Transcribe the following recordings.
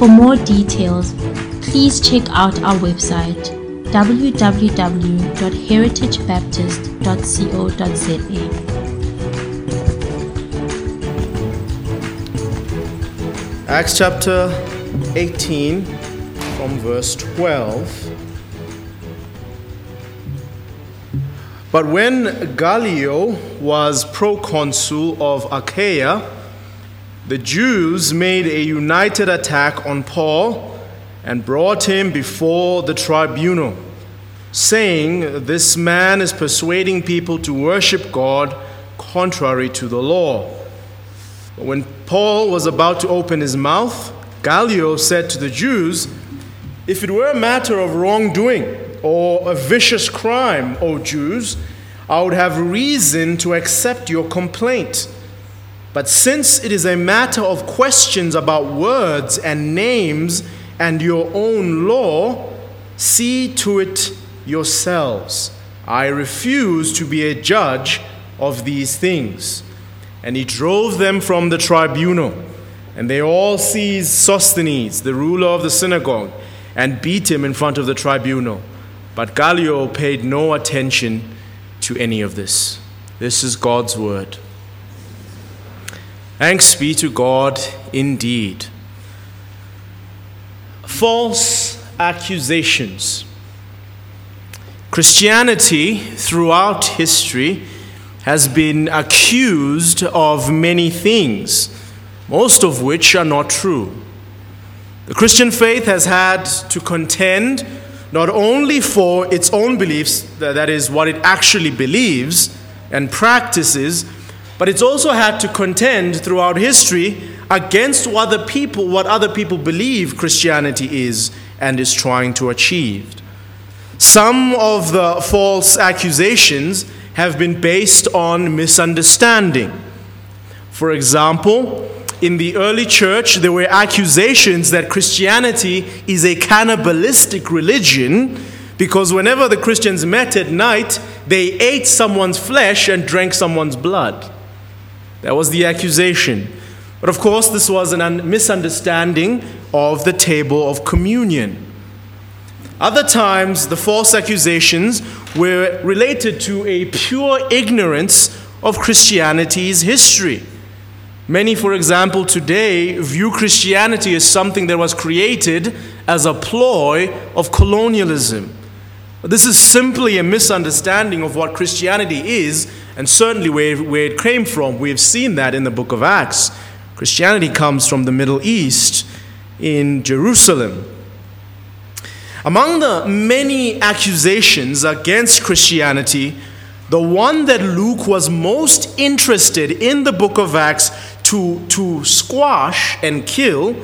For more details, please check out our website www.heritagebaptist.co.za. Acts chapter 18 from verse 12. But when Gallio was proconsul of Achaia, the Jews made a united attack on Paul and brought him before the tribunal, saying, This man is persuading people to worship God contrary to the law. But when Paul was about to open his mouth, Gallio said to the Jews, If it were a matter of wrongdoing or a vicious crime, O Jews, I would have reason to accept your complaint. But since it is a matter of questions about words and names and your own law, see to it yourselves. I refuse to be a judge of these things. And he drove them from the tribunal. And they all seized Sosthenes, the ruler of the synagogue, and beat him in front of the tribunal. But Gallio paid no attention to any of this. This is God's word. Thanks be to God indeed. False accusations. Christianity throughout history has been accused of many things, most of which are not true. The Christian faith has had to contend not only for its own beliefs, that is, what it actually believes and practices, but it's also had to contend throughout history against what other people, what other people believe Christianity is and is trying to achieve. Some of the false accusations have been based on misunderstanding. For example, in the early church, there were accusations that Christianity is a cannibalistic religion because whenever the Christians met at night, they ate someone's flesh and drank someone's blood. That was the accusation. But of course, this was a misunderstanding of the table of communion. Other times, the false accusations were related to a pure ignorance of Christianity's history. Many, for example, today view Christianity as something that was created as a ploy of colonialism. This is simply a misunderstanding of what Christianity is and certainly where, where it came from. We have seen that in the book of Acts. Christianity comes from the Middle East in Jerusalem. Among the many accusations against Christianity, the one that Luke was most interested in the book of Acts to, to squash and kill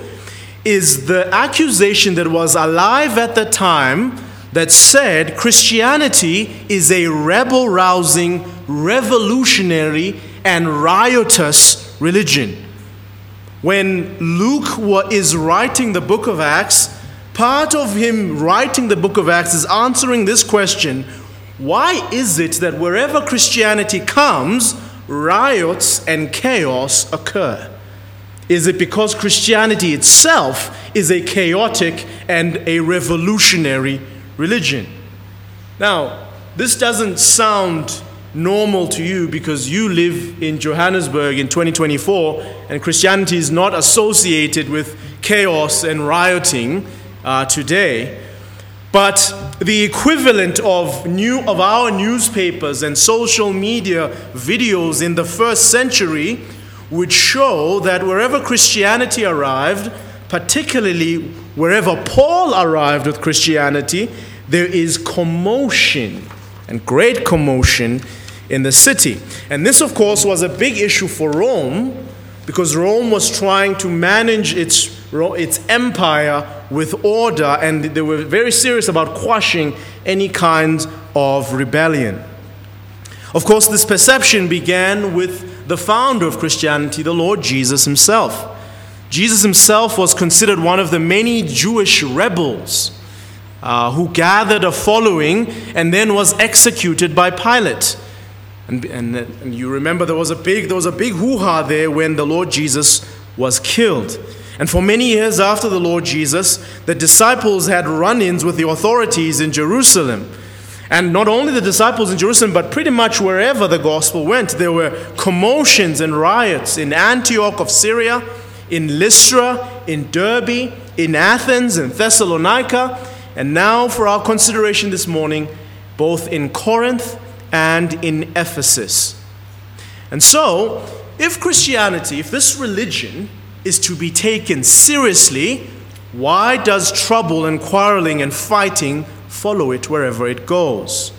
is the accusation that was alive at the time that said Christianity is a rebel rousing, revolutionary, and riotous religion. When Luke is writing the book of Acts, part of him writing the book of Acts is answering this question why is it that wherever Christianity comes, riots and chaos occur? Is it because Christianity itself is a chaotic and a revolutionary religion? Now, this doesn't sound normal to you because you live in Johannesburg in 2024 and Christianity is not associated with chaos and rioting uh, today. But the equivalent of, new, of our newspapers and social media videos in the first century would show that wherever Christianity arrived, particularly wherever Paul arrived with Christianity, there is commotion and great commotion in the city. And this, of course, was a big issue for Rome because Rome was trying to manage its its empire with order, and they were very serious about quashing any kind of rebellion. Of course, this perception began with the founder of Christianity, the Lord Jesus himself. Jesus himself was considered one of the many Jewish rebels uh, who gathered a following and then was executed by Pilate. And, and, and you remember there was a big there was a big hoo-ha there when the Lord Jesus was killed. And for many years after the Lord Jesus, the disciples had run-ins with the authorities in Jerusalem. And not only the disciples in Jerusalem, but pretty much wherever the gospel went, there were commotions and riots in Antioch of Syria, in Lystra, in Derbe, in Athens, in Thessalonica, and now for our consideration this morning, both in Corinth and in Ephesus. And so, if Christianity, if this religion is to be taken seriously, why does trouble and quarreling and fighting follow it wherever it goes?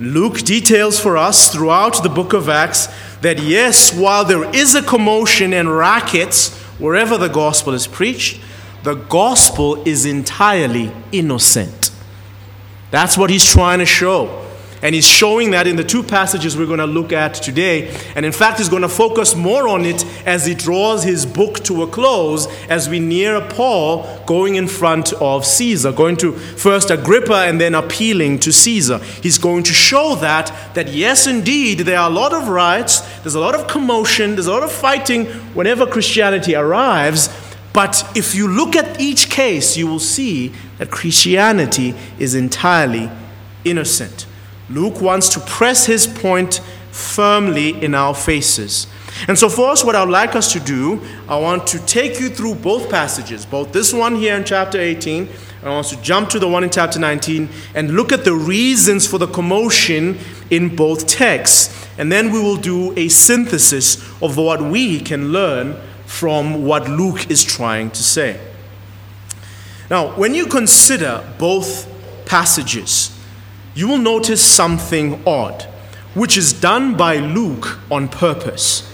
Luke details for us throughout the book of Acts that yes, while there is a commotion and rackets wherever the gospel is preached, the gospel is entirely innocent. That's what he's trying to show. And he's showing that in the two passages we're going to look at today. And in fact, he's going to focus more on it as he draws his book to a close as we near Paul going in front of Caesar, going to first Agrippa and then appealing to Caesar. He's going to show that, that yes, indeed, there are a lot of riots, there's a lot of commotion, there's a lot of fighting whenever Christianity arrives. But if you look at each case, you will see that Christianity is entirely innocent. Luke wants to press his point firmly in our faces. And so, us, what I would like us to do, I want to take you through both passages, both this one here in chapter 18, and I want to jump to the one in chapter 19 and look at the reasons for the commotion in both texts. And then we will do a synthesis of what we can learn from what Luke is trying to say. Now, when you consider both passages, you will notice something odd, which is done by Luke on purpose.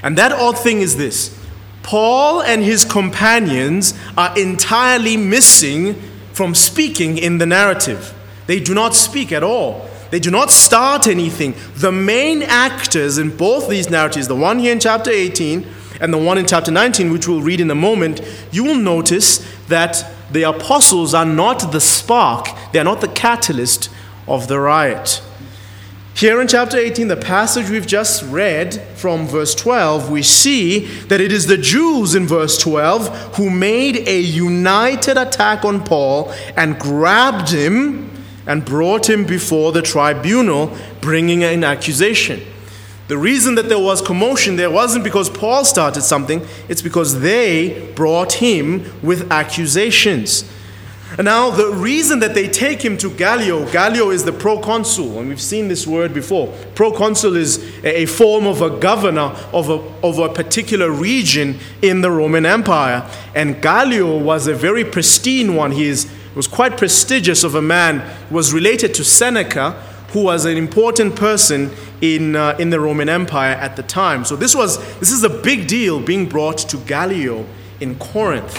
And that odd thing is this Paul and his companions are entirely missing from speaking in the narrative. They do not speak at all. They do not start anything. The main actors in both these narratives, the one here in chapter 18 and the one in chapter 19, which we'll read in a moment, you will notice that the apostles are not the spark, they are not the catalyst of the riot. Here in chapter 18, the passage we've just read from verse 12, we see that it is the Jews in verse 12 who made a united attack on Paul and grabbed him and brought him before the tribunal, bringing an accusation. The reason that there was commotion there wasn't because Paul started something, it's because they brought him with accusations. Now, the reason that they take him to Gallio, Gallio is the proconsul, and we've seen this word before. Proconsul is a form of a governor of a, of a particular region in the Roman Empire. And Gallio was a very pristine one. He is, was quite prestigious of a man, was related to Seneca, who was an important person in, uh, in the Roman Empire at the time. So this was this is a big deal being brought to Gallio in Corinth.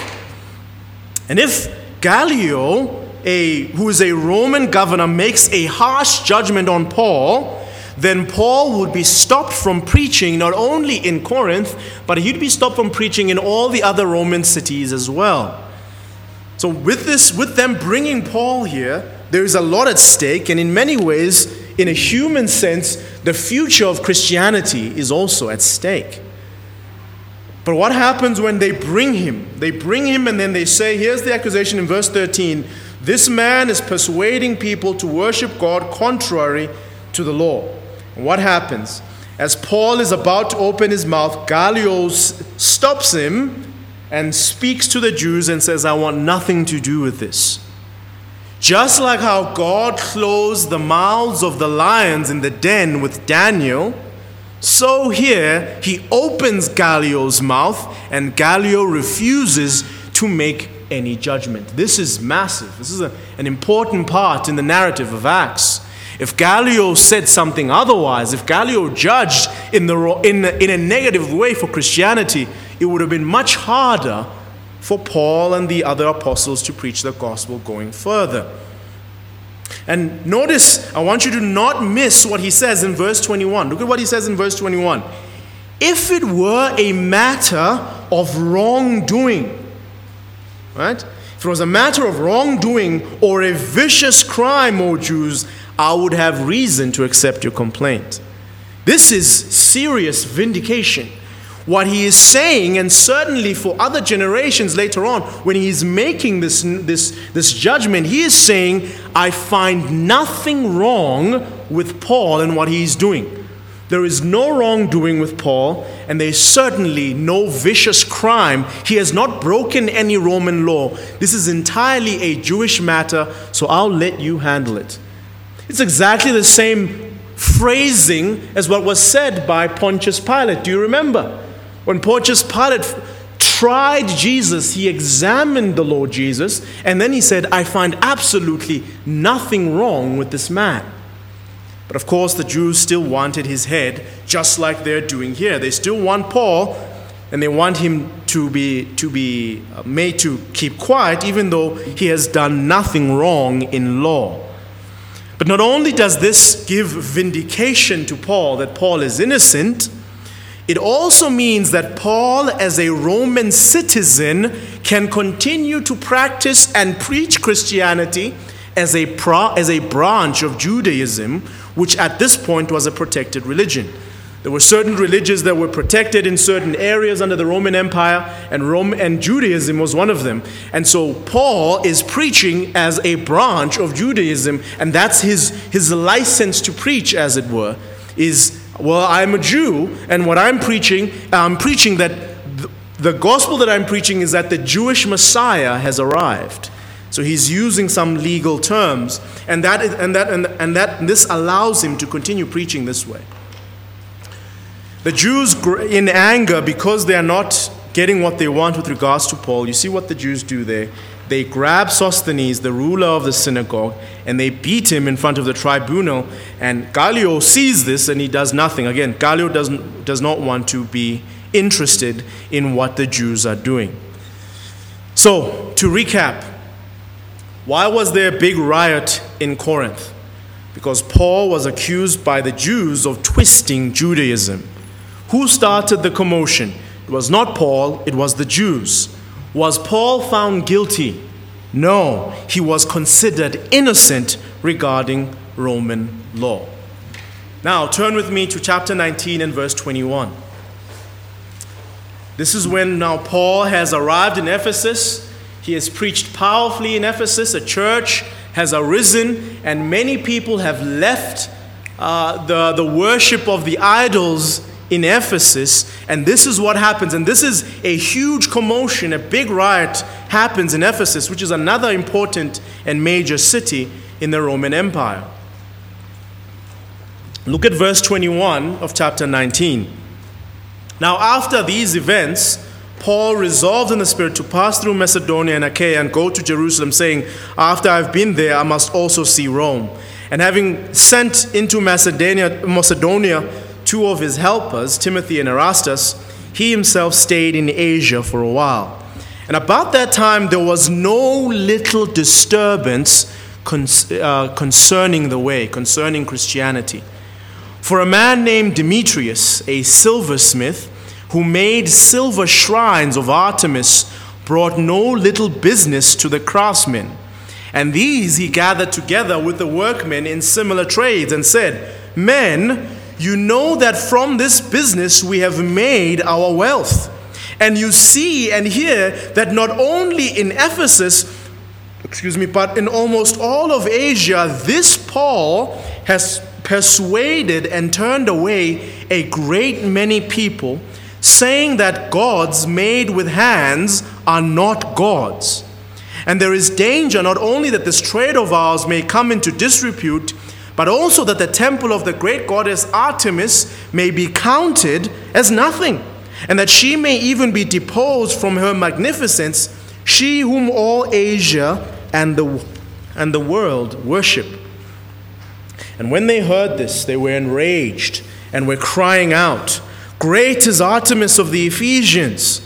And if Gallio, a, who is a Roman governor, makes a harsh judgment on Paul, then Paul would be stopped from preaching not only in Corinth, but he'd be stopped from preaching in all the other Roman cities as well. So, with this, with them bringing Paul here, there is a lot at stake, and in many ways, in a human sense, the future of Christianity is also at stake. But what happens when they bring him? They bring him and then they say, here's the accusation in verse 13 this man is persuading people to worship God contrary to the law. And what happens? As Paul is about to open his mouth, Gallio stops him and speaks to the Jews and says, I want nothing to do with this. Just like how God closed the mouths of the lions in the den with Daniel, so here he opens Gallio's mouth, and Gallio refuses to make any judgment. This is massive. This is a, an important part in the narrative of Acts. If Gallio said something otherwise, if Gallio judged in, the, in, in a negative way for Christianity, it would have been much harder for Paul and the other apostles to preach the gospel going further. And notice, I want you to not miss what he says in verse 21. Look at what he says in verse 21. If it were a matter of wrongdoing, right? If it was a matter of wrongdoing or a vicious crime, O Jews, I would have reason to accept your complaint. This is serious vindication what he is saying, and certainly for other generations later on, when he is making this, this, this judgment, he is saying, I find nothing wrong with Paul and what he is doing. There is no wrongdoing with Paul, and there is certainly no vicious crime. He has not broken any Roman law. This is entirely a Jewish matter, so I'll let you handle it. It's exactly the same phrasing as what was said by Pontius Pilate. Do you remember? When Pontius Pilate tried Jesus, he examined the Lord Jesus, and then he said, I find absolutely nothing wrong with this man. But of course, the Jews still wanted his head, just like they're doing here. They still want Paul, and they want him to be, to be uh, made to keep quiet, even though he has done nothing wrong in law. But not only does this give vindication to Paul that Paul is innocent, it also means that Paul, as a Roman citizen, can continue to practice and preach Christianity as a, pro- as a branch of Judaism, which at this point was a protected religion. There were certain religions that were protected in certain areas under the Roman Empire, and Rome and Judaism was one of them. And so Paul is preaching as a branch of Judaism, and that's his, his license to preach, as it were, is well, I'm a Jew, and what I'm preaching, I'm preaching that the gospel that I'm preaching is that the Jewish Messiah has arrived. So he's using some legal terms, and that, is, and, that, and, and that this allows him to continue preaching this way. The Jews, in anger, because they are not getting what they want with regards to Paul, you see what the Jews do there they grab Sosthenes, the ruler of the synagogue, and they beat him in front of the tribunal. And Gallio sees this and he does nothing. Again, Gallio doesn't, does not want to be interested in what the Jews are doing. So, to recap, why was there a big riot in Corinth? Because Paul was accused by the Jews of twisting Judaism. Who started the commotion? It was not Paul, it was the Jews. Was Paul found guilty? No, he was considered innocent regarding Roman law. Now, turn with me to chapter 19 and verse 21. This is when now Paul has arrived in Ephesus. He has preached powerfully in Ephesus. A church has arisen, and many people have left uh, the, the worship of the idols in Ephesus, and this is what happens. And this is a huge commotion, a big riot happens in Ephesus, which is another important and major city in the Roman Empire. Look at verse 21 of chapter 19. Now, after these events, Paul resolved in the Spirit to pass through Macedonia and Achaia and go to Jerusalem, saying, After I've been there, I must also see Rome. And having sent into Macedonia, Macedonia two of his helpers, Timothy and Erastus, he himself stayed in Asia for a while. And about that time, there was no little disturbance con- uh, concerning the way, concerning Christianity. For a man named Demetrius, a silversmith, who made silver shrines of Artemis, brought no little business to the craftsmen. And these he gathered together with the workmen in similar trades and said, Men, you know that from this business we have made our wealth. And you see and hear that not only in Ephesus, excuse me, but in almost all of Asia, this Paul has persuaded and turned away a great many people, saying that gods made with hands are not gods. And there is danger not only that this trade of ours may come into disrepute, but also that the temple of the great goddess Artemis may be counted as nothing, and that she may even be deposed from her magnificence, she whom all Asia and the, and the world worship. And when they heard this, they were enraged and were crying out, Great is Artemis of the Ephesians!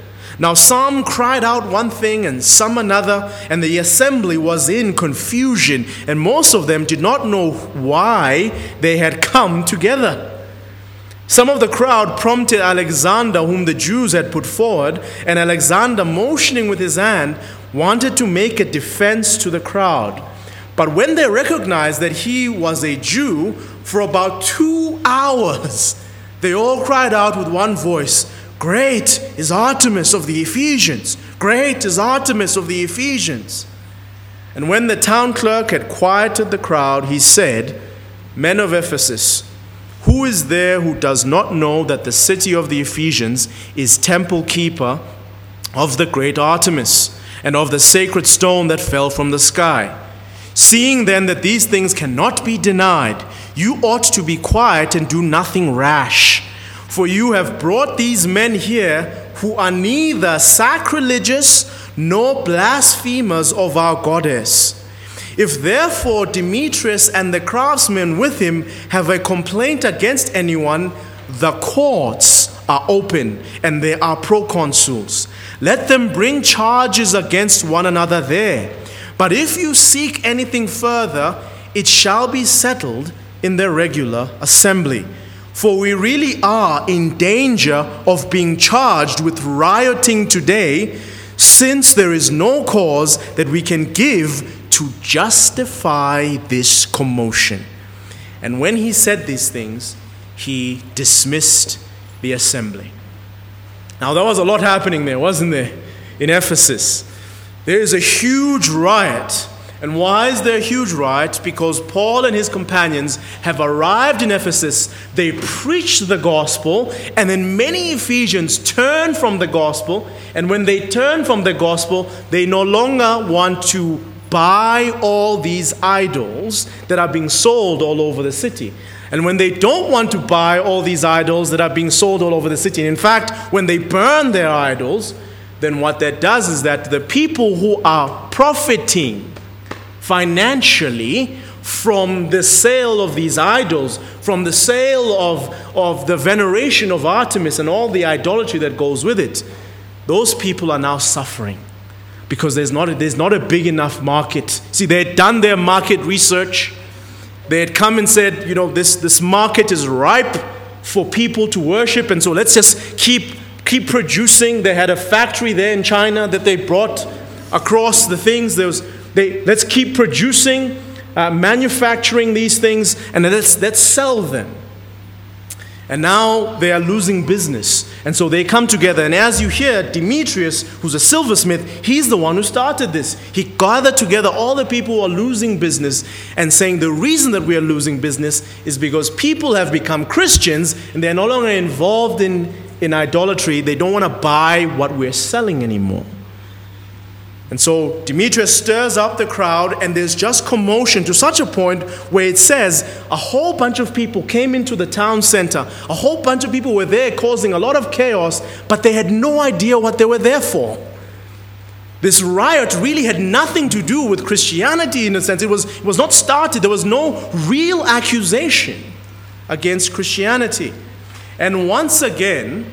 Now some cried out one thing and some another, and the assembly was in confusion, and most of them did not know why they had come together. Some of the crowd prompted Alexander, whom the Jews had put forward, and Alexander, motioning with his hand, wanted to make a defense to the crowd. But when they recognized that he was a Jew, for about two hours, they all cried out with one voice, Great is Artemis of the Ephesians! Great is Artemis of the Ephesians! And when the town clerk had quieted the crowd, he said, Men of Ephesus, who is there who does not know that the city of the Ephesians is temple keeper of the great Artemis and of the sacred stone that fell from the sky? Seeing then that these things cannot be denied, you ought to be quiet and do nothing rash. For you have brought these men here who are neither sacrilegious nor blasphemers of our goddess. If therefore Demetrius and the craftsmen with him have a complaint against anyone, the courts are open and there are proconsuls. Let them bring charges against one another there. But if you seek anything further, it shall be settled in the regular assembly. For we really are in danger of being charged with rioting today, since there is no cause that we can give to justify this commotion. And when he said these things, he dismissed the assembly. Now, there was a lot happening there, wasn't there, in Ephesus? There is a huge riot and why is there a huge riot? Because Paul and his companions have arrived in Ephesus, they preach the gospel, and then many Ephesians turn from the gospel. And when they turn from the gospel, they no longer want to buy all these idols that are being sold all over the city. And when they don't want to buy all these idols that are being sold all over the city, and in fact, when they burn their idols, then what that does is that the people who are profiting financially from the sale of these idols, from the sale of, of the veneration of Artemis and all the idolatry that goes with it, those people are now suffering because there's not a, there's not a big enough market. See, they had done their market research. They had come and said, you know, this, this market is ripe for people to worship, and so let's just keep, keep producing. They had a factory there in China that they brought across the things. There was they, let's keep producing, uh, manufacturing these things, and let's, let's sell them. And now they are losing business. And so they come together. And as you hear, Demetrius, who's a silversmith, he's the one who started this. He gathered together all the people who are losing business and saying the reason that we are losing business is because people have become Christians and they're no longer involved in, in idolatry. They don't want to buy what we're selling anymore. And so Demetrius stirs up the crowd, and there's just commotion to such a point where it says a whole bunch of people came into the town center. A whole bunch of people were there causing a lot of chaos, but they had no idea what they were there for. This riot really had nothing to do with Christianity in a sense. It was, it was not started, there was no real accusation against Christianity. And once again,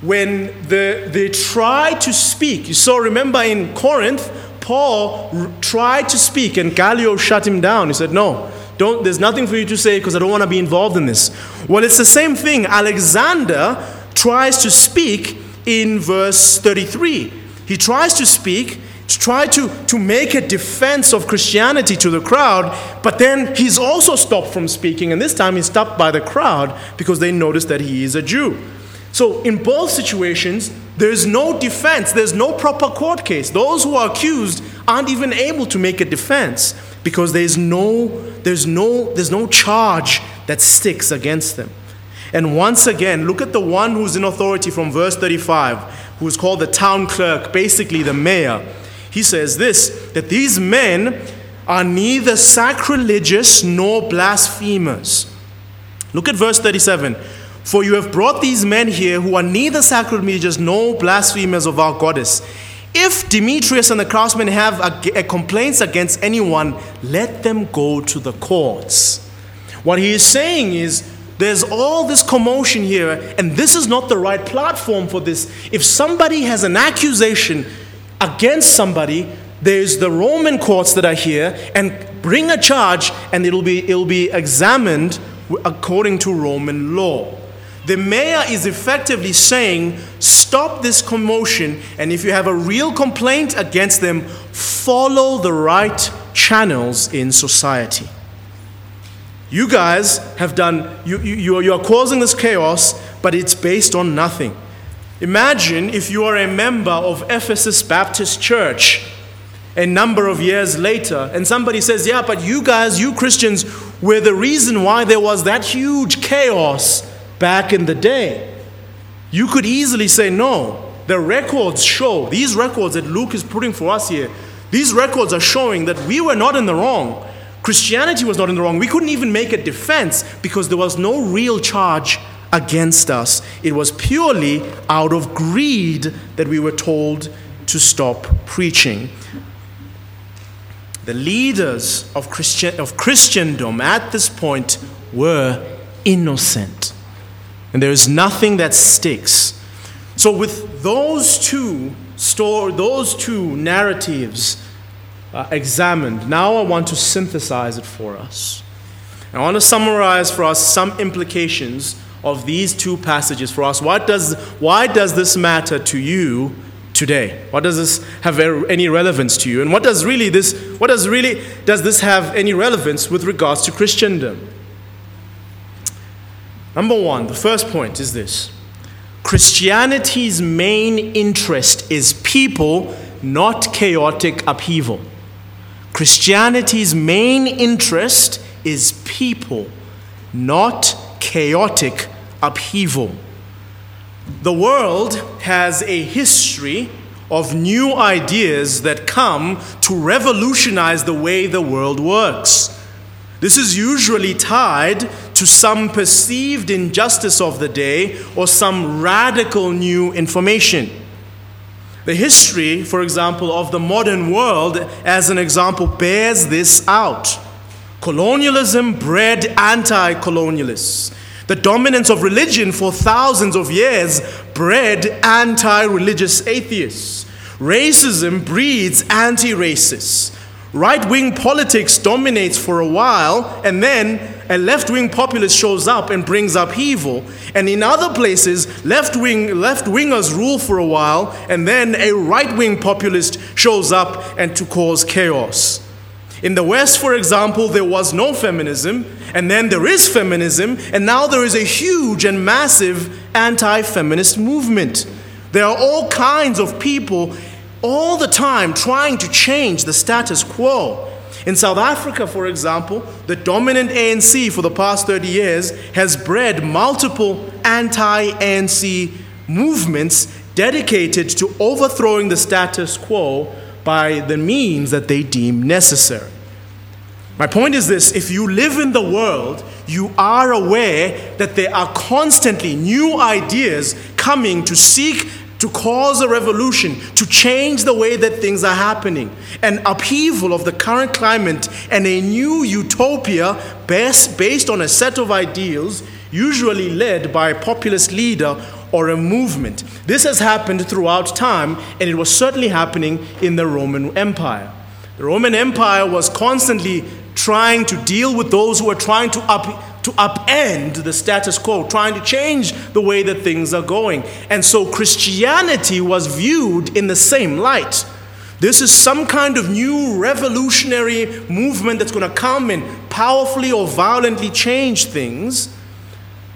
when the, they try to speak. You saw, remember in Corinth, Paul tried to speak and Gallio shut him down. He said, No, don't, there's nothing for you to say because I don't want to be involved in this. Well, it's the same thing. Alexander tries to speak in verse 33. He tries to speak, to try to, to make a defense of Christianity to the crowd, but then he's also stopped from speaking, and this time he's stopped by the crowd because they notice that he is a Jew. So, in both situations, there's no defense, there's no proper court case. Those who are accused aren't even able to make a defense because there's no, there's no, there's no charge that sticks against them. And once again, look at the one who's in authority from verse 35, who is called the town clerk, basically the mayor. He says this that these men are neither sacrilegious nor blasphemers. Look at verse 37. For you have brought these men here who are neither sacrilegious nor blasphemers of our goddess. If Demetrius and the craftsmen have a, a uh, complaints against anyone, let them go to the courts. What he is saying is there's all this commotion here, and this is not the right platform for this. If somebody has an accusation against somebody, there's the Roman courts that are here, and bring a charge, and it'll be, it'll be examined according to Roman law. The mayor is effectively saying, Stop this commotion, and if you have a real complaint against them, follow the right channels in society. You guys have done, you, you, you are causing this chaos, but it's based on nothing. Imagine if you are a member of Ephesus Baptist Church a number of years later, and somebody says, Yeah, but you guys, you Christians, were the reason why there was that huge chaos back in the day. You could easily say, No, the records show, these records that Luke is putting for us here, these records are showing that we were not in the wrong. Christianity was not in the wrong. We couldn't even make a defense because there was no real charge against us. It was purely out of greed that we were told to stop preaching. The leaders of, Christian, of Christendom at this point were innocent. And there is nothing that sticks. So, with those two store, those two narratives uh, examined, now I want to synthesize it for us. I want to summarize for us some implications of these two passages for us. What does, why does this matter to you today? What does this have any relevance to you? And what does really this, what does really, does this have any relevance with regards to Christendom? Number one, the first point is this Christianity's main interest is people, not chaotic upheaval. Christianity's main interest is people, not chaotic upheaval. The world has a history of new ideas that come to revolutionize the way the world works. This is usually tied to some perceived injustice of the day or some radical new information. The history, for example, of the modern world, as an example, bears this out. Colonialism bred anti colonialists. The dominance of religion for thousands of years bred anti religious atheists. Racism breeds anti racists. Right wing politics dominates for a while, and then a left wing populist shows up and brings upheaval. And in other places, left wing left wingers rule for a while, and then a right wing populist shows up and to cause chaos. In the West, for example, there was no feminism, and then there is feminism, and now there is a huge and massive anti feminist movement. There are all kinds of people all the time trying to change the status quo. In South Africa, for example, the dominant ANC for the past 30 years has bred multiple anti ANC movements dedicated to overthrowing the status quo by the means that they deem necessary. My point is this if you live in the world, you are aware that there are constantly new ideas coming to seek to cause a revolution, to change the way that things are happening, an upheaval of the current climate, and a new utopia based, based on a set of ideals, usually led by a populist leader or a movement. This has happened throughout time, and it was certainly happening in the Roman Empire. The Roman Empire was constantly trying to deal with those who were trying to, up, to upend the status quo, trying to change the way that things are going. And so Christianity was viewed in the same light. This is some kind of new revolutionary movement that's going to come and powerfully or violently change things.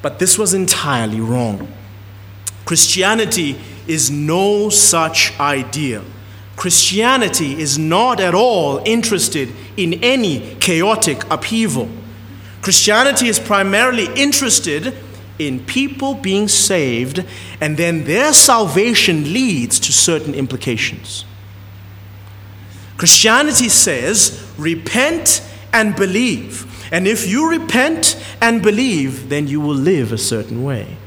But this was entirely wrong. Christianity is no such idea. Christianity is not at all interested in any chaotic upheaval. Christianity is primarily interested in people being saved, and then their salvation leads to certain implications. Christianity says, repent and believe. And if you repent and believe, then you will live a certain way.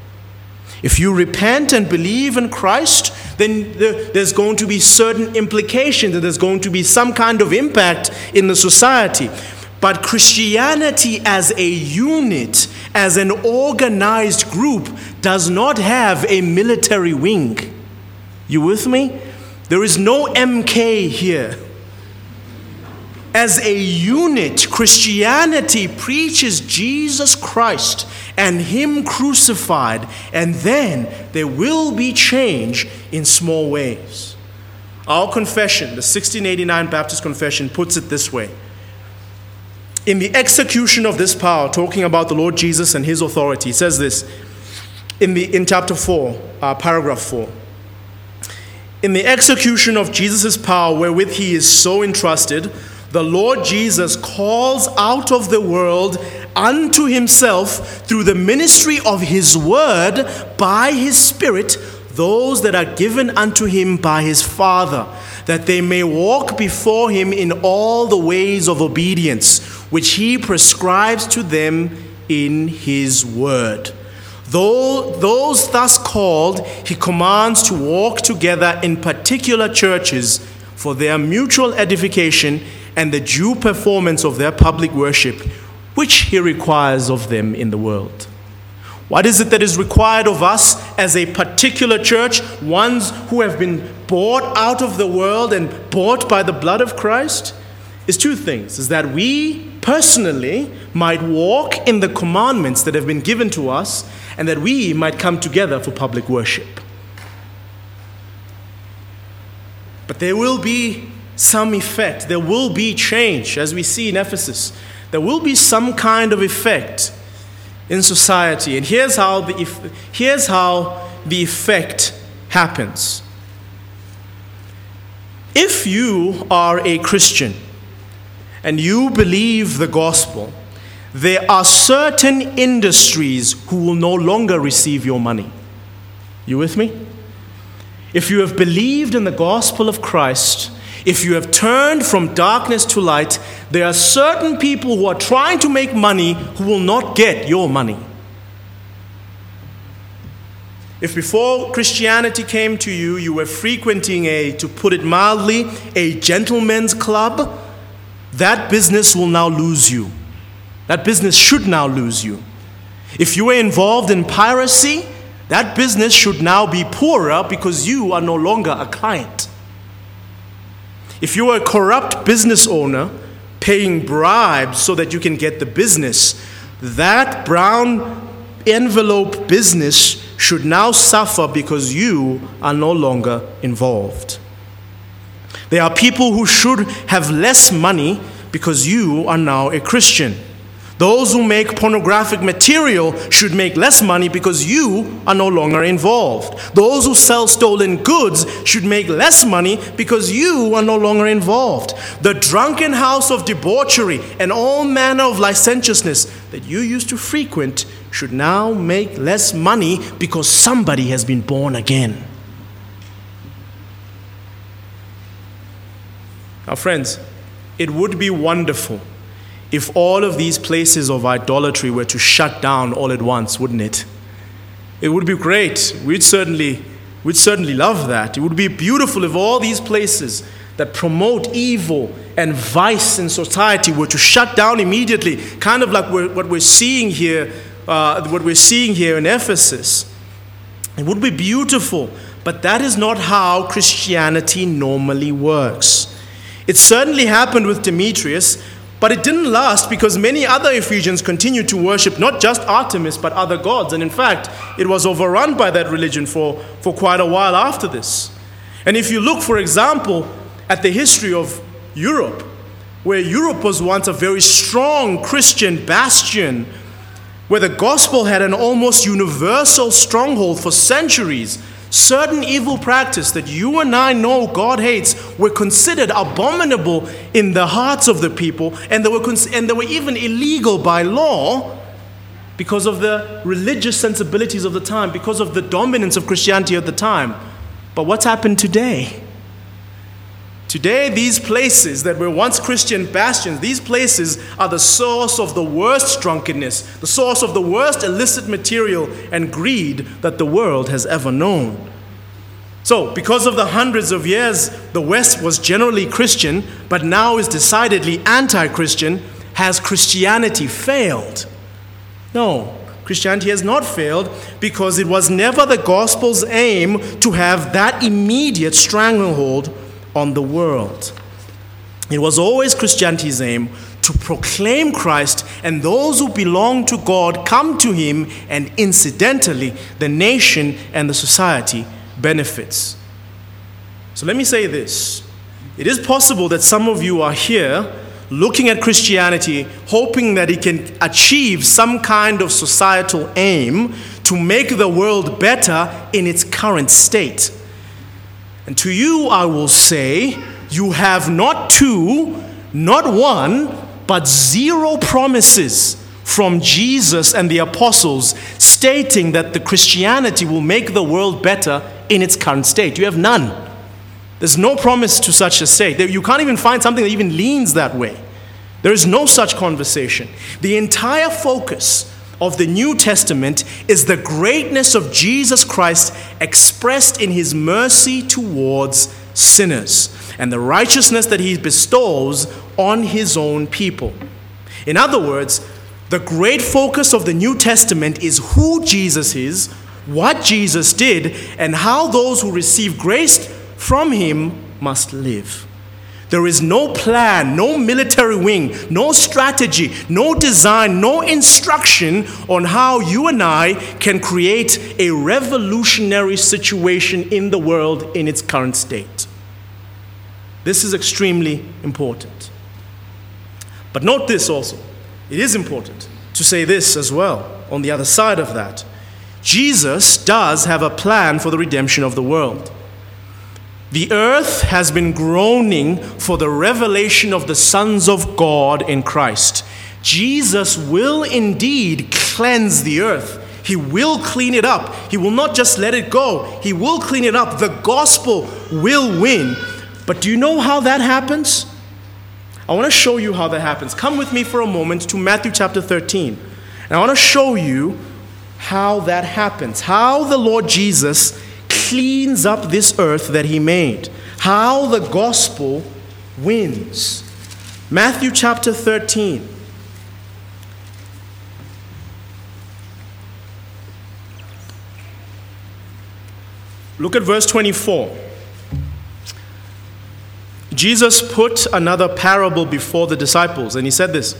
If you repent and believe in Christ, then there's going to be certain implications, that there's going to be some kind of impact in the society. But Christianity as a unit, as an organized group, does not have a military wing. You with me? There is no MK here. As a unit, Christianity preaches Jesus Christ and Him crucified, and then there will be change in small ways. Our confession, the 1689 Baptist Confession, puts it this way In the execution of this power, talking about the Lord Jesus and His authority, says this in, the, in chapter 4, uh, paragraph 4. In the execution of Jesus' power, wherewith He is so entrusted, the Lord Jesus calls out of the world unto himself through the ministry of his word by his Spirit those that are given unto him by his Father, that they may walk before him in all the ways of obedience, which he prescribes to them in his word. Though those thus called, he commands to walk together in particular churches for their mutual edification and the due performance of their public worship, which he requires of them in the world. What is it that is required of us as a particular church, ones who have been bought out of the world and bought by the blood of Christ? Is two things is that we personally might walk in the commandments that have been given to us and that we might come together for public worship. But there will be some effect. There will be change, as we see in Ephesus. There will be some kind of effect in society. And here's how the, here's how the effect happens. If you are a Christian and you believe the gospel, there are certain industries who will no longer receive your money. You with me? If you have believed in the gospel of Christ, if you have turned from darkness to light, there are certain people who are trying to make money who will not get your money. If before Christianity came to you, you were frequenting a, to put it mildly, a gentleman's club, that business will now lose you. That business should now lose you. If you were involved in piracy, that business should now be poorer because you are no longer a client. If you are a corrupt business owner paying bribes so that you can get the business, that brown envelope business should now suffer because you are no longer involved. There are people who should have less money because you are now a Christian. Those who make pornographic material should make less money because you are no longer involved. Those who sell stolen goods should make less money because you are no longer involved. The drunken house of debauchery and all manner of licentiousness that you used to frequent should now make less money because somebody has been born again. Now, friends, it would be wonderful if all of these places of idolatry were to shut down all at once, wouldn't it? It would be great. We'd certainly, we'd certainly love that. It would be beautiful if all these places that promote evil and vice in society were to shut down immediately, kind of like we're, what we're seeing here, uh, what we're seeing here in Ephesus. It would be beautiful, but that is not how Christianity normally works. It certainly happened with Demetrius, but it didn't last because many other Ephesians continued to worship not just Artemis, but other gods. And in fact, it was overrun by that religion for, for quite a while after this. And if you look, for example, at the history of Europe, where Europe was once a very strong Christian bastion, where the gospel had an almost universal stronghold for centuries, certain evil practice that you and I know God hates were considered abominable in the hearts of the people, and they were, cons- and they were even illegal by law because of the religious sensibilities of the time, because of the dominance of Christianity at the time. But what's happened today? Today, these places that were once Christian bastions, these places are the source of the worst drunkenness, the source of the worst illicit material and greed that the world has ever known. So, because of the hundreds of years the West was generally Christian, but now is decidedly anti Christian, has Christianity failed? No, Christianity has not failed because it was never the gospel's aim to have that immediate stranglehold on the world. It was always Christianity's aim to proclaim Christ, and those who belong to God come to Him, and incidentally, the nation and the society benefits. So let me say this it is possible that some of you are here looking at Christianity, hoping that it can achieve some kind of societal aim to make the world better in its current state. And to you, I will say, you have not two, not one, but zero promises from Jesus and the apostles stating that the Christianity will make the world better in its current state. You have none. There's no promise to such a state. You can't even find something that even leans that way. There is no such conversation. The entire focus of the New Testament is the greatness of Jesus Christ expressed in his mercy towards sinners and the righteousness that he bestows on his own people. In other words, the great focus of the New Testament is who Jesus is, what Jesus did, and how those who receive grace from him must live. There is no plan, no military wing, no strategy, no design, no instruction on how you and I can create a revolutionary situation in the world in its current state. This is extremely important. But note this also it is important to say this as well on the other side of that. Jesus does have a plan for the redemption of the world. The earth has been groaning for the revelation of the sons of God in Christ. Jesus will indeed cleanse the earth. He will clean it up. He will not just let it go, He will clean it up. The gospel will win. But do you know how that happens? I want to show you how that happens. Come with me for a moment to Matthew chapter 13. And I want to show you how that happens. How the Lord Jesus cleans up this earth that he made. How the gospel wins. Matthew chapter 13. Look at verse 24. Jesus put another parable before the disciples, and he said this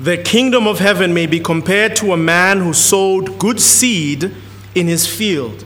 The kingdom of heaven may be compared to a man who sowed good seed in his field.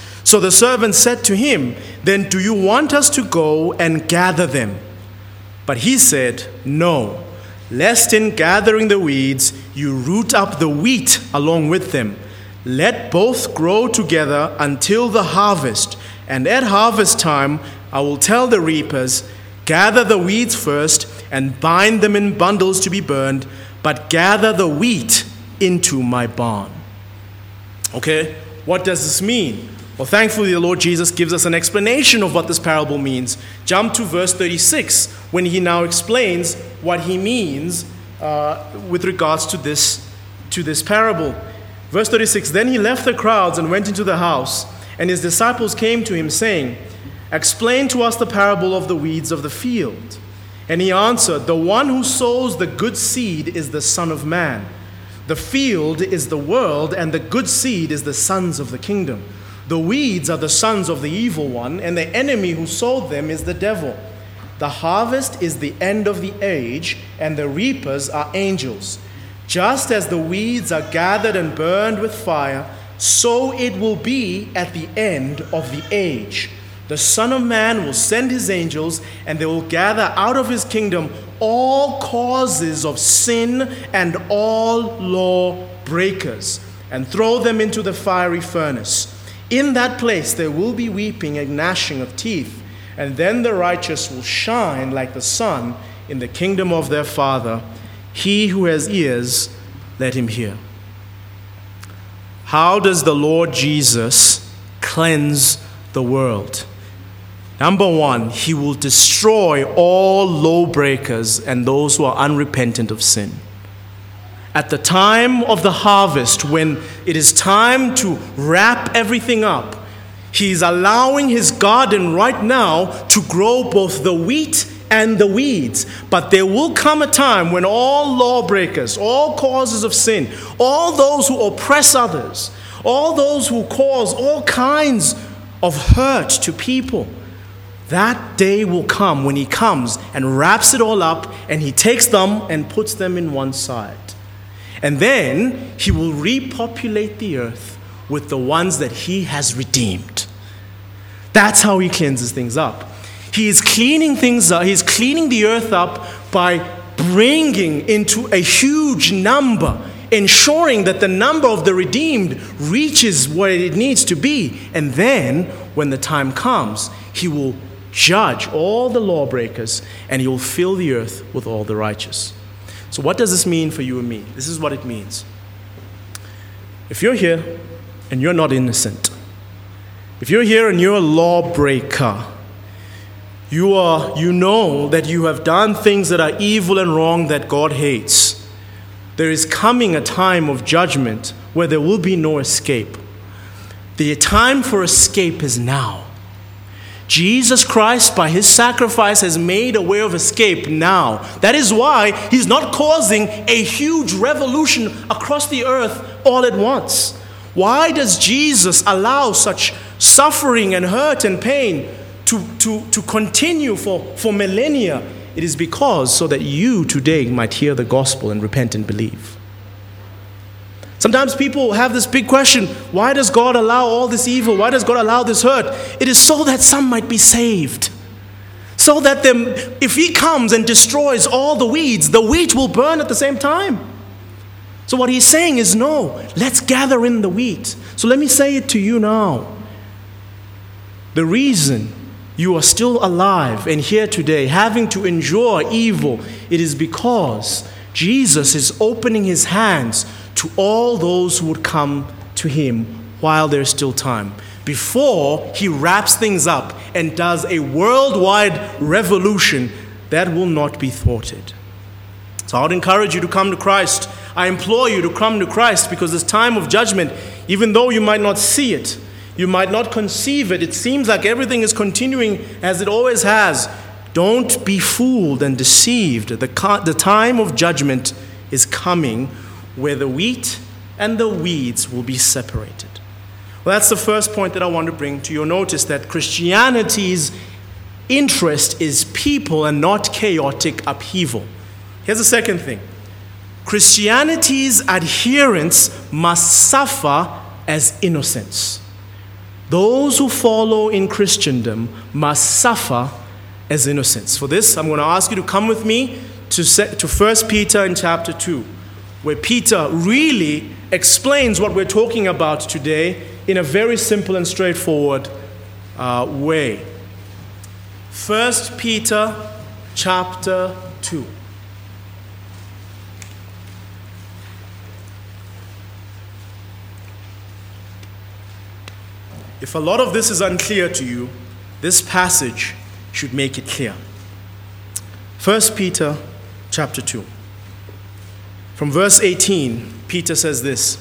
So the servant said to him, Then do you want us to go and gather them? But he said, No, lest in gathering the weeds you root up the wheat along with them. Let both grow together until the harvest. And at harvest time, I will tell the reapers, Gather the weeds first and bind them in bundles to be burned, but gather the wheat into my barn. Okay, what does this mean? Well, thankfully, the Lord Jesus gives us an explanation of what this parable means. Jump to verse 36 when he now explains what he means uh, with regards to this, to this parable. Verse 36 Then he left the crowds and went into the house, and his disciples came to him, saying, Explain to us the parable of the weeds of the field. And he answered, The one who sows the good seed is the Son of Man. The field is the world, and the good seed is the sons of the kingdom. The weeds are the sons of the evil one, and the enemy who sowed them is the devil. The harvest is the end of the age, and the reapers are angels. Just as the weeds are gathered and burned with fire, so it will be at the end of the age. the Son of Man will send his angels, and they will gather out of his kingdom all causes of sin and all law breakers, and throw them into the fiery furnace. In that place there will be weeping and gnashing of teeth, and then the righteous will shine like the sun in the kingdom of their Father. He who has ears, let him hear. How does the Lord Jesus cleanse the world? Number one, he will destroy all lawbreakers and those who are unrepentant of sin. At the time of the harvest, when it is time to wrap everything up, he is allowing his garden right now to grow both the wheat and the weeds. But there will come a time when all lawbreakers, all causes of sin, all those who oppress others, all those who cause all kinds of hurt to people, that day will come when he comes and wraps it all up and he takes them and puts them in one side. And then he will repopulate the earth with the ones that he has redeemed. That's how he cleanses things up. He is cleaning things up, he's cleaning the earth up by bringing into a huge number, ensuring that the number of the redeemed reaches what it needs to be. And then, when the time comes, he will judge all the lawbreakers, and he will fill the earth with all the righteous. So, what does this mean for you and me? This is what it means. If you're here and you're not innocent, if you're here and you're a lawbreaker, you, are, you know that you have done things that are evil and wrong that God hates. There is coming a time of judgment where there will be no escape. The time for escape is now. Jesus Christ, by his sacrifice, has made a way of escape now. That is why he's not causing a huge revolution across the earth all at once. Why does Jesus allow such suffering and hurt and pain to, to, to continue for, for millennia? It is because so that you today might hear the gospel and repent and believe. Sometimes people have this big question why does God allow all this evil? Why does God allow this hurt? It is so that some might be saved. So that them, if He comes and destroys all the weeds, the wheat will burn at the same time. So, what He's saying is no, let's gather in the wheat. So, let me say it to you now. The reason you are still alive and here today, having to endure evil, it is because Jesus is opening His hands to all those who would come to him while there's still time, before he wraps things up and does a worldwide revolution that will not be thwarted. So I would encourage you to come to Christ. I implore you to come to Christ because this time of judgment, even though you might not see it, you might not conceive it, it seems like everything is continuing as it always has. Don't be fooled and deceived. The, the time of judgment is coming where the wheat and the weeds will be separated. Well, that's the first point that I want to bring to your notice that Christianity's interest is people and not chaotic upheaval. Here's the second thing Christianity's adherents must suffer as innocents. Those who follow in Christendom must suffer as innocents. For this, I'm going to ask you to come with me to, to 1 Peter in chapter 2 where Peter really explains what we're talking about today in a very simple and straightforward uh, way. 1 Peter chapter 2. If a lot of this is unclear to you, this passage should make it clear. 1 Peter chapter 2. From verse 18, Peter says this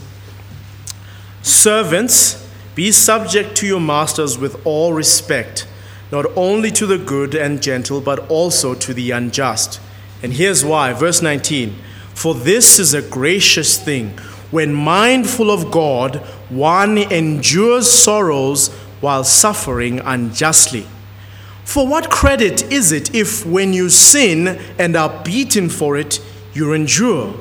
Servants, be subject to your masters with all respect, not only to the good and gentle, but also to the unjust. And here's why. Verse 19 For this is a gracious thing. When mindful of God, one endures sorrows while suffering unjustly. For what credit is it if, when you sin and are beaten for it, you endure?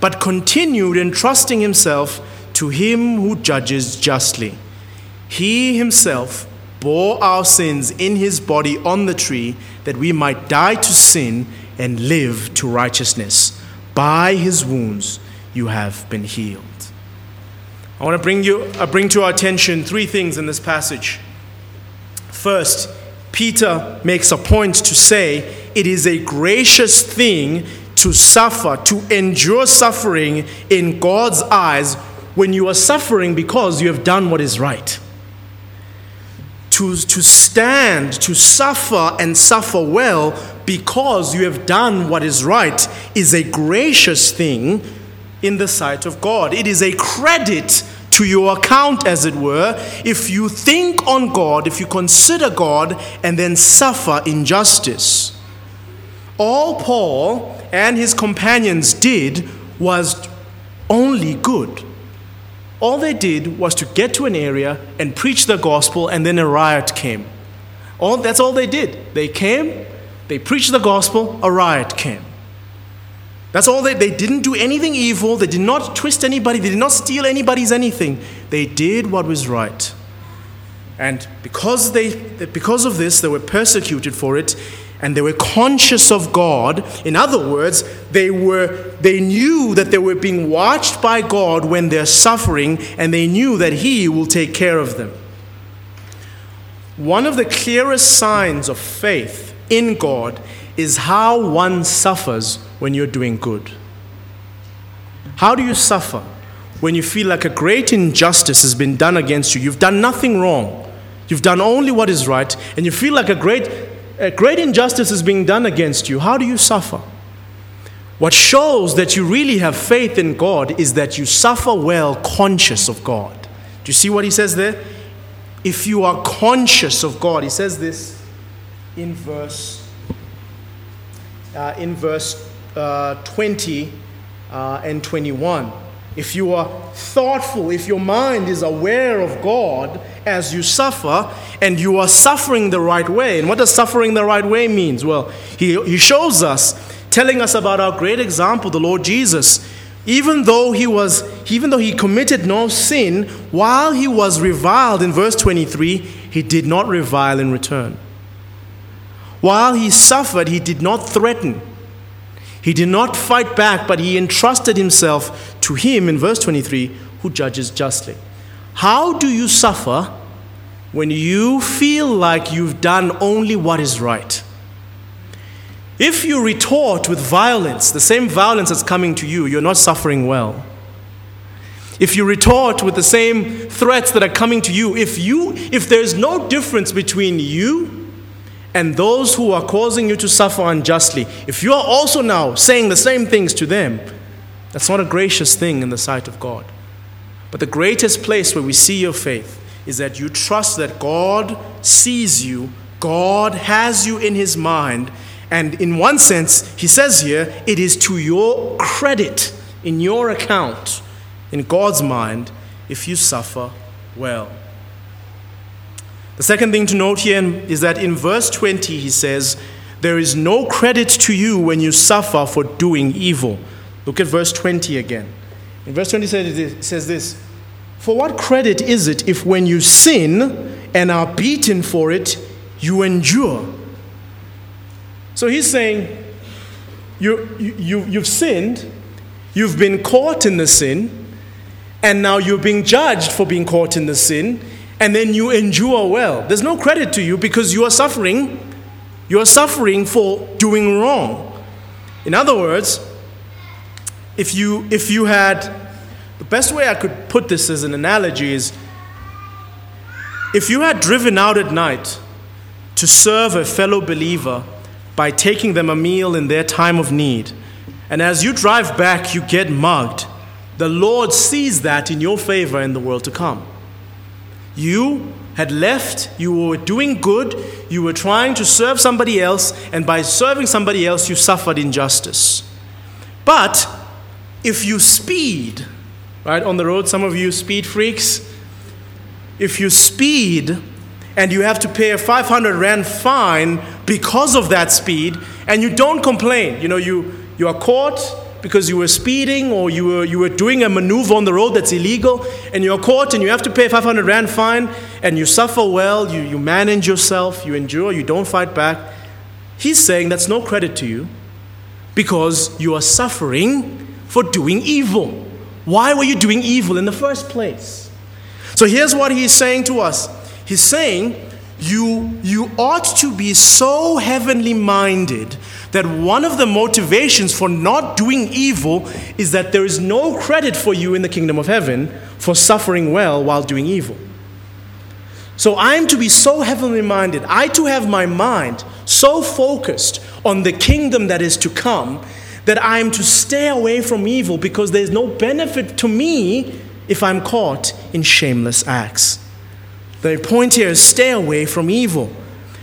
but continued entrusting himself to him who judges justly. He himself bore our sins in his body on the tree, that we might die to sin and live to righteousness. By his wounds you have been healed. I want to bring, you, uh, bring to our attention three things in this passage. First, Peter makes a point to say it is a gracious thing to suffer, to endure suffering in God's eyes when you are suffering because you have done what is right to, to stand, to suffer and suffer well because you have done what is right is a gracious thing in the sight of God. It is a credit to your account, as it were, if you think on God, if you consider God, and then suffer injustice. All Paul and his companions did was only good. All they did was to get to an area and preach the gospel, and then a riot came. All, that's all they did. They came, they preached the gospel, a riot came. That's all they, they didn't do anything evil, they did not twist anybody, they did not steal anybody's anything. They did what was right. And because, they, because of this, they were persecuted for it, and they were conscious of God. In other words, they, were, they knew that they were being watched by God when they're suffering, and they knew that He will take care of them. One of the clearest signs of faith in God is how one suffers when you're doing good. How do you suffer when you feel like a great injustice has been done against you? You've done nothing wrong. You've done only what is right, and you feel like a great a great injustice is being done against you, how do you suffer? What shows that you really have faith in God is that you suffer well conscious of God. Do you see what he says there? If you are conscious of God, he says this in verse uh, in verse uh, 20 uh, and 21. If you are thoughtful, if your mind is aware of God as you suffer, and you are suffering the right way. And what does suffering the right way means? Well, he, he shows us, telling us about our great example, the Lord Jesus. Even though he was, even though he committed no sin, while he was reviled in verse 23, he did not revile in return. While he suffered, he did not threaten. He did not fight back, but he entrusted himself to him in verse 23 who judges justly. How do you suffer when you feel like you've done only what is right? If you retort with violence, the same violence that's coming to you, you're not suffering well. If you retort with the same threats that are coming to you, if you if there's no difference between you and those who are causing you to suffer unjustly, if you are also now saying the same things to them, that's not a gracious thing in the sight of God. But the greatest place where we see your faith is that you trust that God sees you, God has you in His mind, and in one sense, He says here, it is to your credit, in your account, in God's mind, if you suffer well. The second thing to note here is that in verse 20 he says, There is no credit to you when you suffer for doing evil. Look at verse 20 again. In verse 20 it says this For what credit is it if when you sin and are beaten for it, you endure? So he's saying, you, you, you've sinned, you've been caught in the sin, and now you're being judged for being caught in the sin, and then you endure well. There's no credit to you because you are suffering. You are suffering for doing wrong. In other words, if you, if you had, the best way I could put this as an analogy is if you had driven out at night to serve a fellow believer by taking them a meal in their time of need, and as you drive back, you get mugged, the Lord sees that in your favor in the world to come. You had left, you were doing good, you were trying to serve somebody else, and by serving somebody else, you suffered injustice. But if you speed, right, on the road, some of you speed freaks, if you speed and you have to pay a 500 Rand fine because of that speed, and you don't complain, you know, you, you are caught because you were speeding or you were, you were doing a maneuver on the road that's illegal and you're caught and you have to pay 500 Rand fine and you suffer well, you, you manage yourself, you endure, you don't fight back. He's saying that's no credit to you because you are suffering for doing evil. Why were you doing evil in the first place? So here's what he's saying to us He's saying, you, you ought to be so heavenly minded that one of the motivations for not doing evil is that there is no credit for you in the kingdom of heaven for suffering well while doing evil. So I'm to be so heavenly minded, I to have my mind so focused on the kingdom that is to come that I am to stay away from evil because there's no benefit to me if I'm caught in shameless acts. The point here is stay away from evil.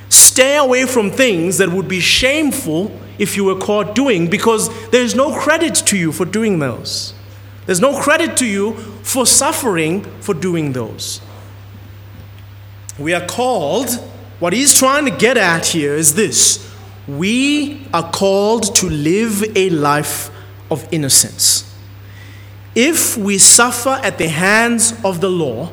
Stay away from things that would be shameful if you were caught doing because there's no credit to you for doing those. There's no credit to you for suffering for doing those. We are called, what he's trying to get at here is this we are called to live a life of innocence. If we suffer at the hands of the law,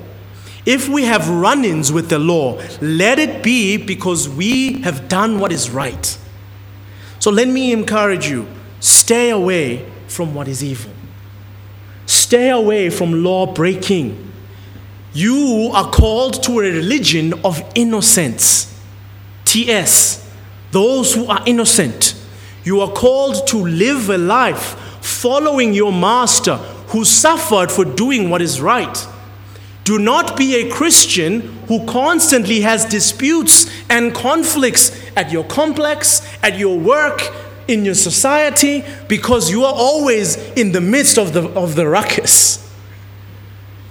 if we have run ins with the law, let it be because we have done what is right. So let me encourage you stay away from what is evil, stay away from law breaking. You are called to a religion of innocence. TS, those who are innocent. You are called to live a life following your master who suffered for doing what is right. Do not be a Christian who constantly has disputes and conflicts at your complex, at your work, in your society, because you are always in the midst of the, of the ruckus.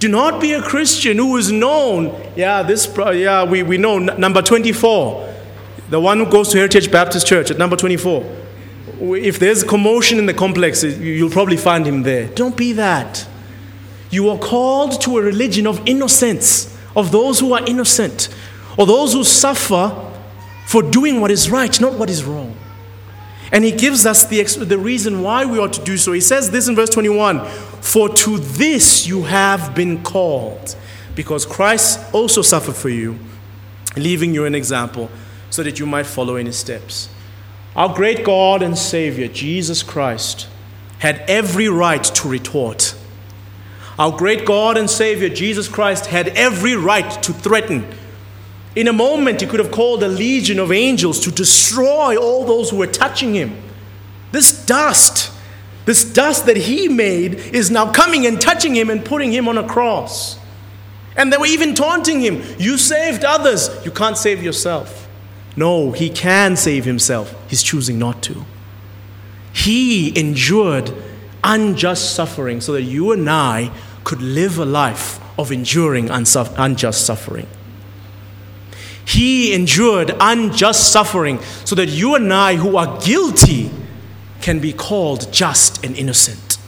Do not be a Christian who is known, yeah, this, yeah, we, we know, number 24, the one who goes to Heritage Baptist Church at number 24. If there's commotion in the complex, you'll probably find him there. Don't be that. You are called to a religion of innocence, of those who are innocent, or those who suffer for doing what is right, not what is wrong. And he gives us the, the reason why we ought to do so. He says this in verse 21 For to this you have been called, because Christ also suffered for you, leaving you an example, so that you might follow in his steps. Our great God and Savior, Jesus Christ, had every right to retort. Our great God and Savior, Jesus Christ, had every right to threaten. In a moment, he could have called a legion of angels to destroy all those who were touching him. This dust, this dust that he made, is now coming and touching him and putting him on a cross. And they were even taunting him You saved others, you can't save yourself. No, he can save himself. He's choosing not to. He endured unjust suffering so that you and I could live a life of enduring unjust suffering. He endured unjust suffering so that you and I, who are guilty, can be called just and innocent.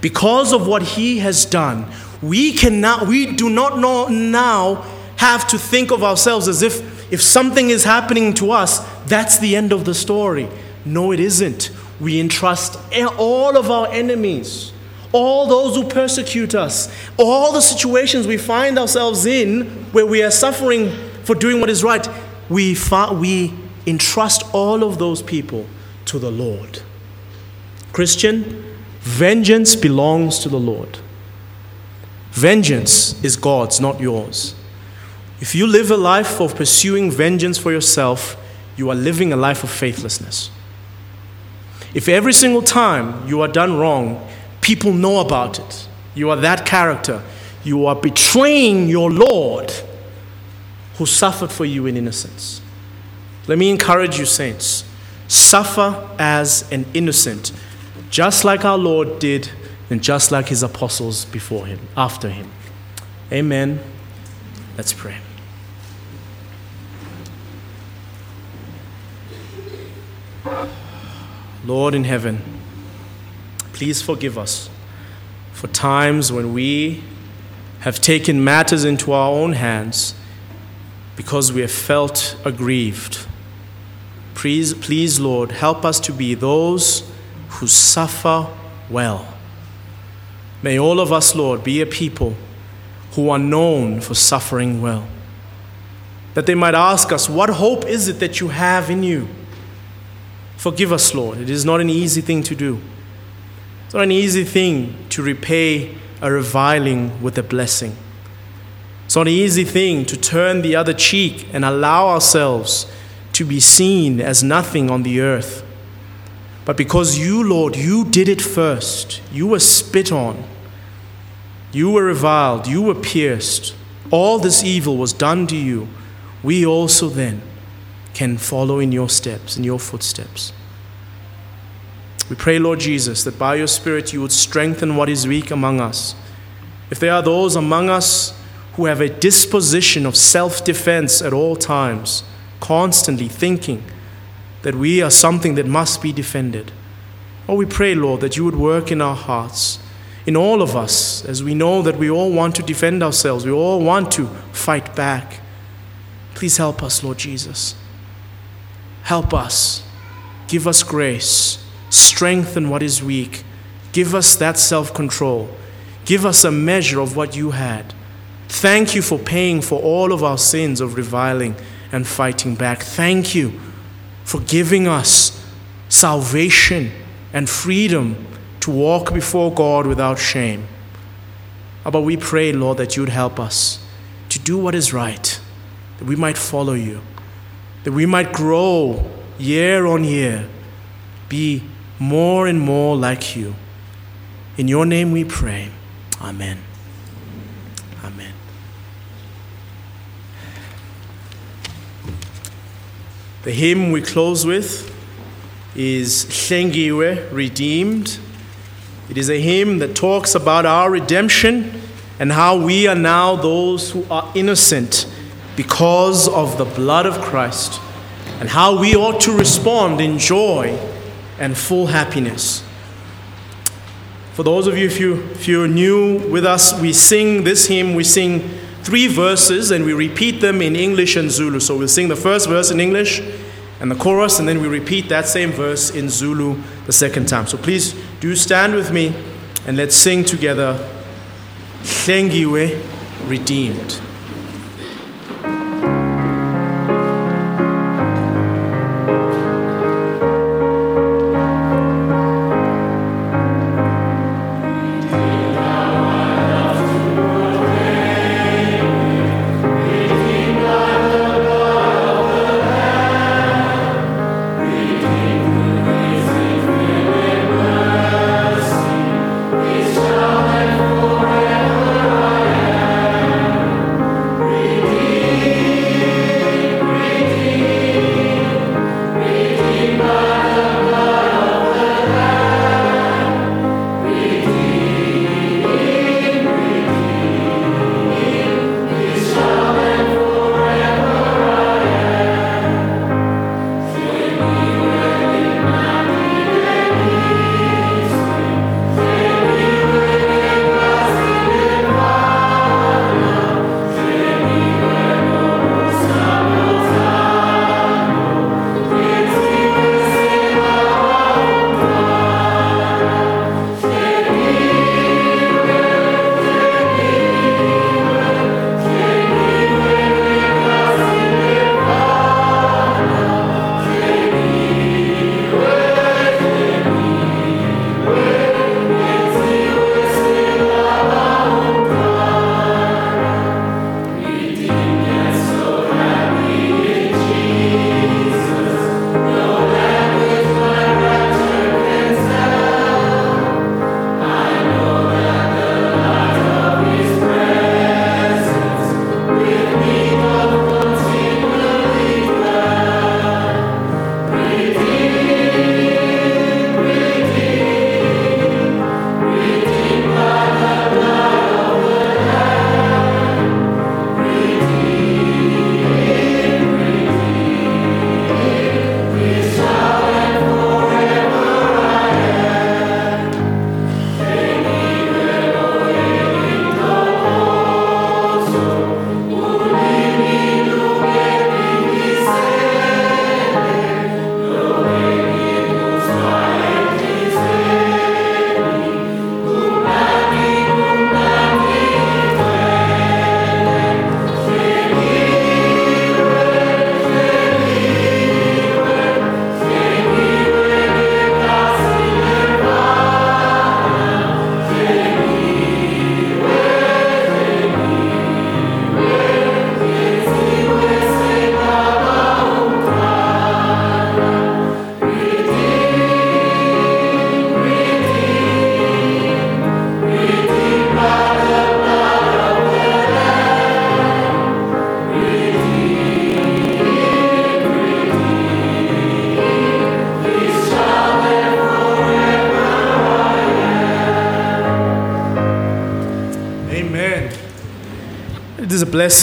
Because of what he has done, we cannot, we do not know now have to think of ourselves as if if something is happening to us, that's the end of the story. No, it isn't. We entrust all of our enemies, all those who persecute us, all the situations we find ourselves in where we are suffering for doing what is right, we, we entrust all of those people to the Lord. Christian, vengeance belongs to the Lord. Vengeance is God's, not yours. If you live a life of pursuing vengeance for yourself, you are living a life of faithlessness. If every single time you are done wrong, people know about it, you are that character, you are betraying your Lord who suffered for you in innocence. Let me encourage you, saints suffer as an innocent, just like our Lord did and just like his apostles before him, after him. Amen. Let's pray. Lord in heaven, please forgive us for times when we have taken matters into our own hands because we have felt aggrieved. Please, please, Lord, help us to be those who suffer well. May all of us, Lord, be a people who are known for suffering well. That they might ask us, What hope is it that you have in you? Forgive us, Lord. It is not an easy thing to do. It's not an easy thing to repay a reviling with a blessing. It's not an easy thing to turn the other cheek and allow ourselves to be seen as nothing on the earth. But because you, Lord, you did it first, you were spit on, you were reviled, you were pierced, all this evil was done to you, we also then can follow in your steps, in your footsteps. We pray, Lord Jesus, that by your Spirit you would strengthen what is weak among us. If there are those among us who have a disposition of self defense at all times, constantly thinking that we are something that must be defended, oh, we pray, Lord, that you would work in our hearts, in all of us, as we know that we all want to defend ourselves, we all want to fight back. Please help us, Lord Jesus. Help us. Give us grace strengthen what is weak. Give us that self control. Give us a measure of what you had. Thank you for paying for all of our sins of reviling and fighting back. Thank you for giving us salvation and freedom to walk before God without shame. But we pray, Lord, that you'd help us to do what is right, that we might follow you, that we might grow year on year, be more and more like you. In your name we pray. Amen. Amen. The hymn we close with is Hlengiwe, Redeemed. It is a hymn that talks about our redemption and how we are now those who are innocent because of the blood of Christ, and how we ought to respond in joy and full happiness. For those of you, if, you, if you're new with us, we sing this hymn, we sing three verses and we repeat them in English and Zulu. So we'll sing the first verse in English and the chorus, and then we repeat that same verse in Zulu the second time. So please do stand with me and let's sing together Hlengiwe eh? Redeemed.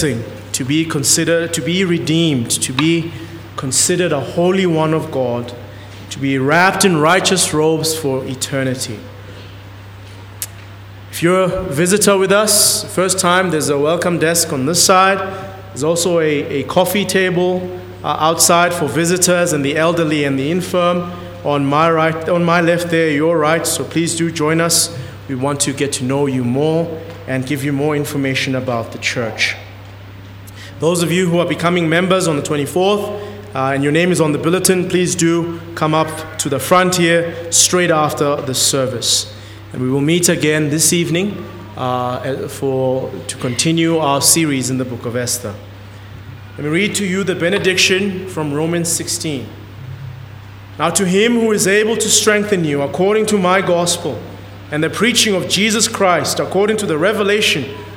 To be considered, to be redeemed, to be considered a holy one of God, to be wrapped in righteous robes for eternity. If you're a visitor with us, first time, there's a welcome desk on this side. There's also a, a coffee table uh, outside for visitors and the elderly and the infirm. On my right, on my left there, your right. So please do join us. We want to get to know you more and give you more information about the church. Those of you who are becoming members on the 24th, uh, and your name is on the bulletin, please do come up to the front here straight after the service. And we will meet again this evening uh, for, to continue our series in the book of Esther. Let me read to you the benediction from Romans 16. Now, to him who is able to strengthen you according to my gospel and the preaching of Jesus Christ, according to the revelation